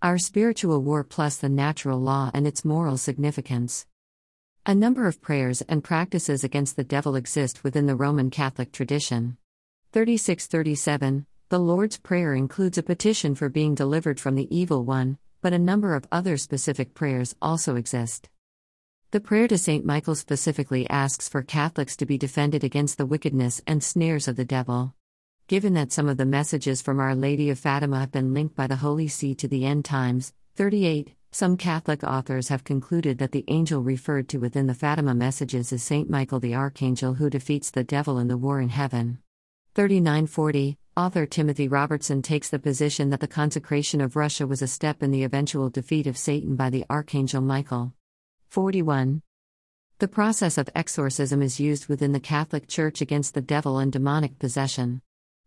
Our spiritual war plus the natural law and its moral significance. A number of prayers and practices against the devil exist within the Roman Catholic tradition. 3637 The Lord's Prayer includes a petition for being delivered from the evil one, but a number of other specific prayers also exist. The prayer to St. Michael specifically asks for Catholics to be defended against the wickedness and snares of the devil. Given that some of the messages from Our Lady of Fatima have been linked by the Holy See to the end times, 38, some Catholic authors have concluded that the angel referred to within the Fatima messages is St. Michael the Archangel who defeats the devil in the war in heaven. 3940, author Timothy Robertson takes the position that the consecration of Russia was a step in the eventual defeat of Satan by the Archangel Michael. 41. The process of exorcism is used within the Catholic Church against the devil and demonic possession.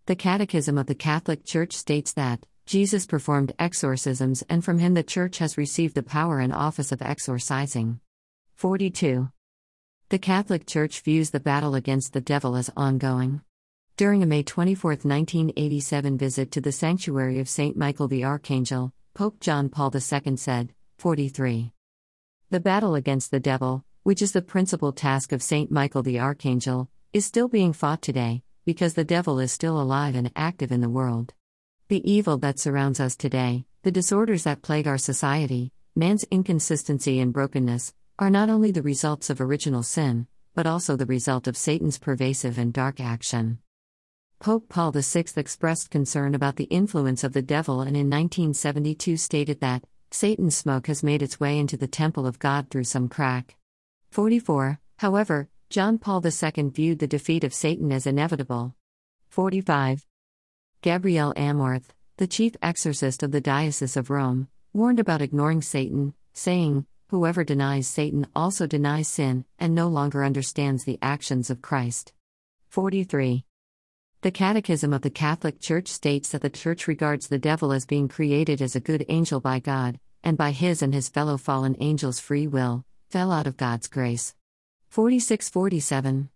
The Catechism of the Catholic Church states that Jesus performed exorcisms and from him the Church has received the power and office of exorcising. 42. The Catholic Church views the battle against the devil as ongoing. During a May 24, 1987 visit to the sanctuary of St. Michael the Archangel, Pope John Paul II said, 43. The battle against the devil, which is the principal task of Saint Michael the Archangel, is still being fought today, because the devil is still alive and active in the world. The evil that surrounds us today, the disorders that plague our society, man's inconsistency and brokenness, are not only the results of original sin, but also the result of Satan's pervasive and dark action. Pope Paul VI expressed concern about the influence of the devil and in 1972 stated that, Satan's smoke has made its way into the temple of God through some crack. 44. However, John Paul II viewed the defeat of Satan as inevitable. 45. Gabriele Amorth, the chief exorcist of the Diocese of Rome, warned about ignoring Satan, saying, Whoever denies Satan also denies sin and no longer understands the actions of Christ. 43. The Catechism of the Catholic Church states that the Church regards the devil as being created as a good angel by God, and by his and his fellow fallen angels' free will, fell out of God's grace. 4647.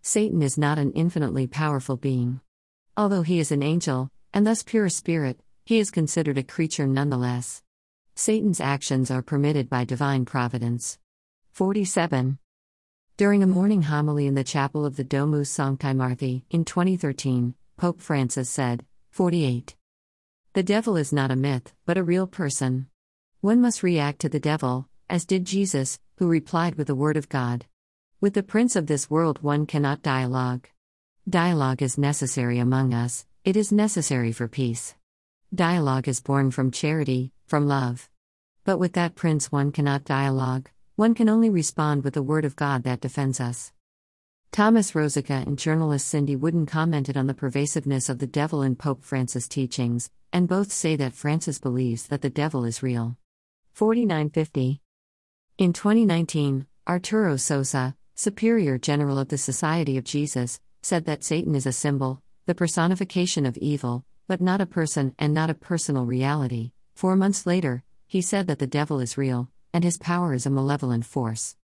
Satan is not an infinitely powerful being. Although he is an angel, and thus pure spirit, he is considered a creature nonetheless. Satan's actions are permitted by divine providence. 47. During a morning homily in the chapel of the Domus Sanctae Marthae in 2013, Pope Francis said, 48. The devil is not a myth, but a real person. One must react to the devil, as did Jesus, who replied with the Word of God. With the prince of this world, one cannot dialogue. Dialogue is necessary among us, it is necessary for peace. Dialogue is born from charity, from love. But with that prince, one cannot dialogue. One can only respond with the Word of God that defends us. Thomas Rosica and journalist Cindy Wooden commented on the pervasiveness of the devil in Pope Francis' teachings, and both say that Francis believes that the devil is real. 4950. In 2019, Arturo Sosa, Superior General of the Society of Jesus, said that Satan is a symbol, the personification of evil, but not a person and not a personal reality. Four months later, he said that the devil is real, and his power is a malevolent force.